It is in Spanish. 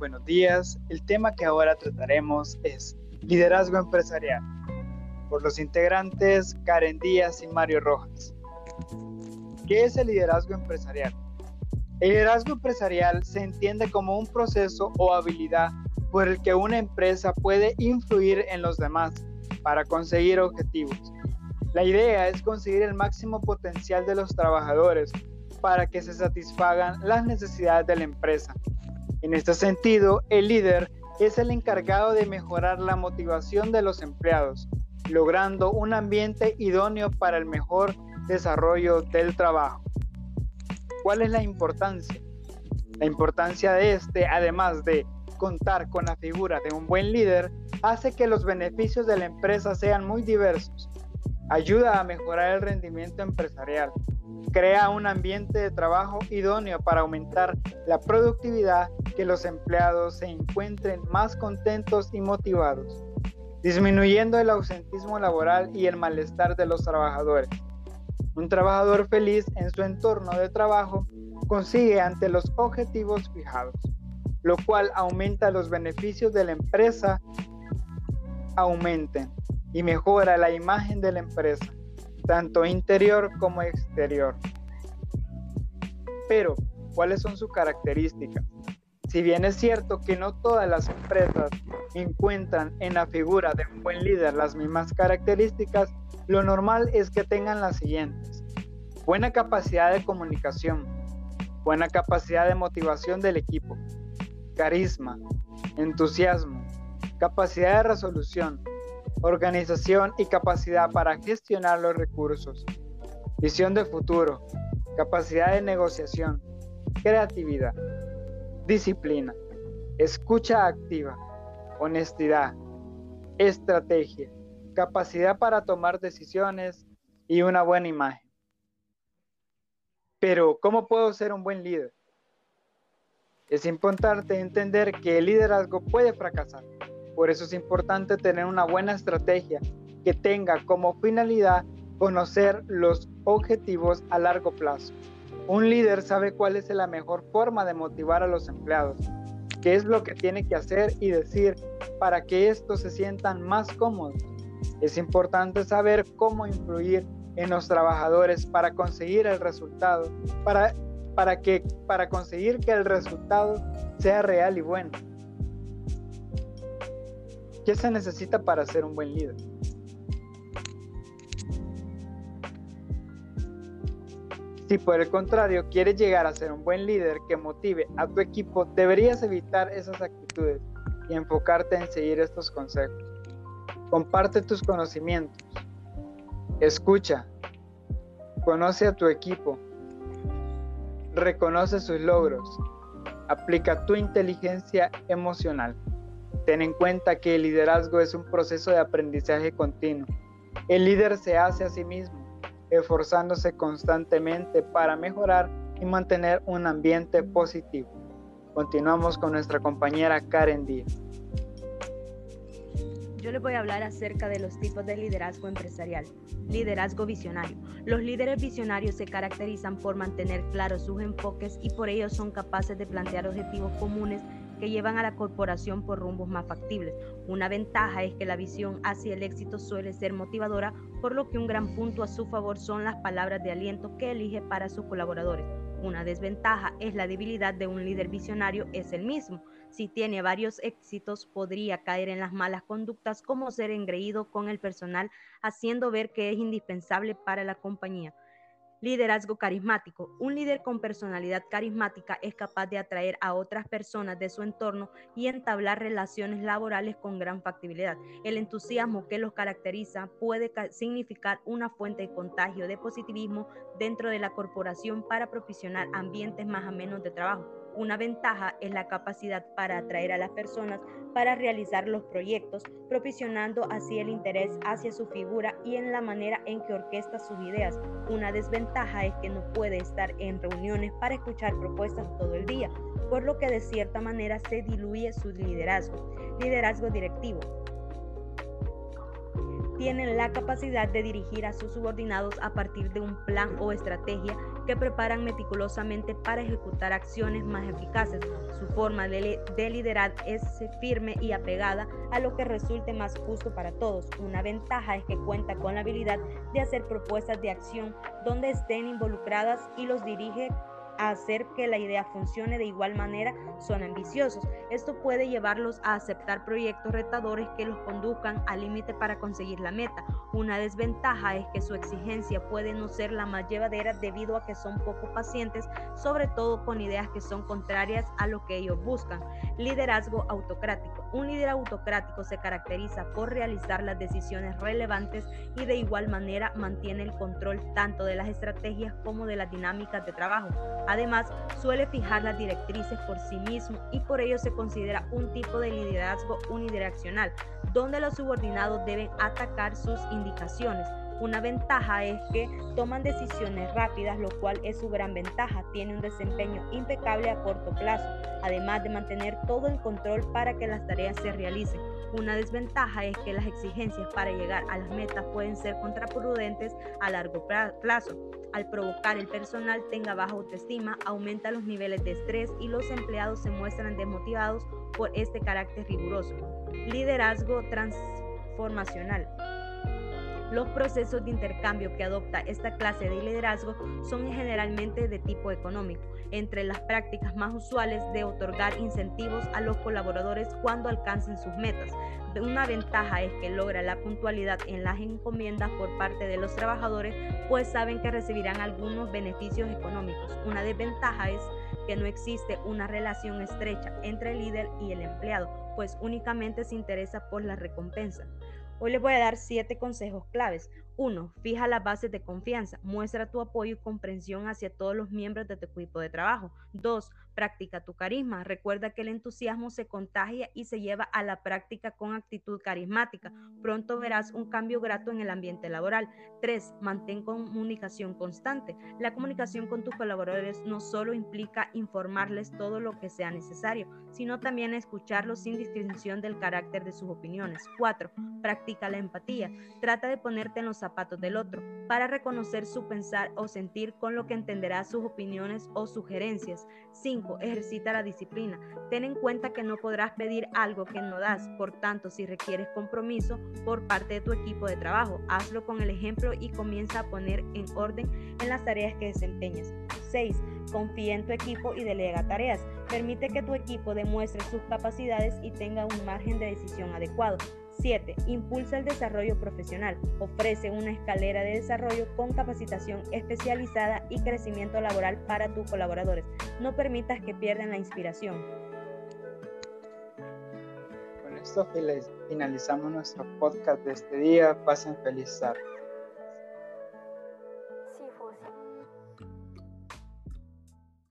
buenos días. El tema que ahora trataremos es liderazgo empresarial por los integrantes Karen Díaz y Mario Rojas. ¿Qué es el liderazgo empresarial? El liderazgo empresarial se entiende como un proceso o habilidad por el que una empresa puede influir en los demás para conseguir objetivos. La idea es conseguir el máximo potencial de los trabajadores para que se satisfagan las necesidades de la empresa. En este sentido, el líder es el encargado de mejorar la motivación de los empleados, logrando un ambiente idóneo para el mejor desarrollo del trabajo. ¿Cuál es la importancia? La importancia de este, además de contar con la figura de un buen líder, hace que los beneficios de la empresa sean muy diversos. Ayuda a mejorar el rendimiento empresarial, crea un ambiente de trabajo idóneo para aumentar la productividad, que los empleados se encuentren más contentos y motivados, disminuyendo el ausentismo laboral y el malestar de los trabajadores. Un trabajador feliz en su entorno de trabajo consigue ante los objetivos fijados, lo cual aumenta los beneficios de la empresa, aumenten y mejora la imagen de la empresa tanto interior como exterior. Pero, ¿cuáles son sus características? Si bien es cierto que no todas las empresas encuentran en la figura de un buen líder las mismas características, lo normal es que tengan las siguientes. Buena capacidad de comunicación, buena capacidad de motivación del equipo, carisma, entusiasmo, capacidad de resolución, organización y capacidad para gestionar los recursos, visión de futuro, capacidad de negociación, creatividad, disciplina, escucha activa, honestidad, estrategia, capacidad para tomar decisiones y una buena imagen. Pero, ¿cómo puedo ser un buen líder? Es importante entender que el liderazgo puede fracasar por eso es importante tener una buena estrategia que tenga como finalidad conocer los objetivos a largo plazo. Un líder sabe cuál es la mejor forma de motivar a los empleados, qué es lo que tiene que hacer y decir para que estos se sientan más cómodos. Es importante saber cómo influir en los trabajadores para conseguir el resultado, para, para, que, para conseguir que el resultado sea real y bueno. ¿Qué se necesita para ser un buen líder? Si por el contrario quieres llegar a ser un buen líder que motive a tu equipo, deberías evitar esas actitudes y enfocarte en seguir estos consejos. Comparte tus conocimientos. Escucha. Conoce a tu equipo. Reconoce sus logros. Aplica tu inteligencia emocional. Ten en cuenta que el liderazgo es un proceso de aprendizaje continuo. El líder se hace a sí mismo, esforzándose constantemente para mejorar y mantener un ambiente positivo. Continuamos con nuestra compañera Karen Díaz. Yo les voy a hablar acerca de los tipos de liderazgo empresarial. Liderazgo visionario. Los líderes visionarios se caracterizan por mantener claros sus enfoques y por ello son capaces de plantear objetivos comunes que llevan a la corporación por rumbos más factibles. Una ventaja es que la visión hacia el éxito suele ser motivadora, por lo que un gran punto a su favor son las palabras de aliento que elige para sus colaboradores. Una desventaja es la debilidad de un líder visionario es el mismo. Si tiene varios éxitos, podría caer en las malas conductas como ser engreído con el personal, haciendo ver que es indispensable para la compañía. Liderazgo carismático. Un líder con personalidad carismática es capaz de atraer a otras personas de su entorno y entablar relaciones laborales con gran factibilidad. El entusiasmo que los caracteriza puede significar una fuente de contagio de positivismo dentro de la corporación para propiciar ambientes más amenos de trabajo. Una ventaja es la capacidad para atraer a las personas para realizar los proyectos, propiciando así el interés hacia su figura y en la manera en que orquesta sus ideas. Una desventaja es que no puede estar en reuniones para escuchar propuestas todo el día, por lo que de cierta manera se diluye su liderazgo. Liderazgo directivo tienen la capacidad de dirigir a sus subordinados a partir de un plan o estrategia que preparan meticulosamente para ejecutar acciones más eficaces. Su forma de, de liderar es firme y apegada a lo que resulte más justo para todos. Una ventaja es que cuenta con la habilidad de hacer propuestas de acción donde estén involucradas y los dirige hacer que la idea funcione de igual manera son ambiciosos. Esto puede llevarlos a aceptar proyectos retadores que los conduzcan al límite para conseguir la meta. Una desventaja es que su exigencia puede no ser la más llevadera debido a que son poco pacientes, sobre todo con ideas que son contrarias a lo que ellos buscan. Liderazgo autocrático. Un líder autocrático se caracteriza por realizar las decisiones relevantes y de igual manera mantiene el control tanto de las estrategias como de las dinámicas de trabajo. Además, suele fijar las directrices por sí mismo y por ello se considera un tipo de liderazgo unidireccional, donde los subordinados deben atacar sus indicaciones. Una ventaja es que toman decisiones rápidas, lo cual es su gran ventaja. Tiene un desempeño impecable a corto plazo, además de mantener todo el control para que las tareas se realicen. Una desventaja es que las exigencias para llegar a las metas pueden ser contraproducentes a largo plazo. Al provocar el personal tenga baja autoestima, aumenta los niveles de estrés y los empleados se muestran desmotivados por este carácter riguroso. Liderazgo transformacional. Los procesos de intercambio que adopta esta clase de liderazgo son generalmente de tipo económico, entre las prácticas más usuales de otorgar incentivos a los colaboradores cuando alcancen sus metas. Una ventaja es que logra la puntualidad en las encomiendas por parte de los trabajadores, pues saben que recibirán algunos beneficios económicos. Una desventaja es que no existe una relación estrecha entre el líder y el empleado, pues únicamente se interesa por la recompensa. Hoy les voy a dar siete consejos claves. 1. Fija las bases de confianza. Muestra tu apoyo y comprensión hacia todos los miembros de tu equipo de trabajo. 2. Practica tu carisma. Recuerda que el entusiasmo se contagia y se lleva a la práctica con actitud carismática. Pronto verás un cambio grato en el ambiente laboral. 3. Mantén comunicación constante. La comunicación con tus colaboradores no solo implica informarles todo lo que sea necesario, sino también escucharlos sin distinción del carácter de sus opiniones. 4. Practica la empatía. Trata de ponerte en los zapatos del otro para reconocer su pensar o sentir con lo que entenderá sus opiniones o sugerencias. 5. Ejercita la disciplina. Ten en cuenta que no podrás pedir algo que no das, por tanto, si requieres compromiso por parte de tu equipo de trabajo, hazlo con el ejemplo y comienza a poner en orden en las tareas que desempeñas. 6. Confía en tu equipo y delega tareas. Permite que tu equipo demuestre sus capacidades y tenga un margen de decisión adecuado. 7. Impulsa el desarrollo profesional. Ofrece una escalera de desarrollo con capacitación especializada y crecimiento laboral para tus colaboradores. No permitas que pierdan la inspiración. Con esto finalizamos nuestro podcast de este día. Pasen feliz tarde.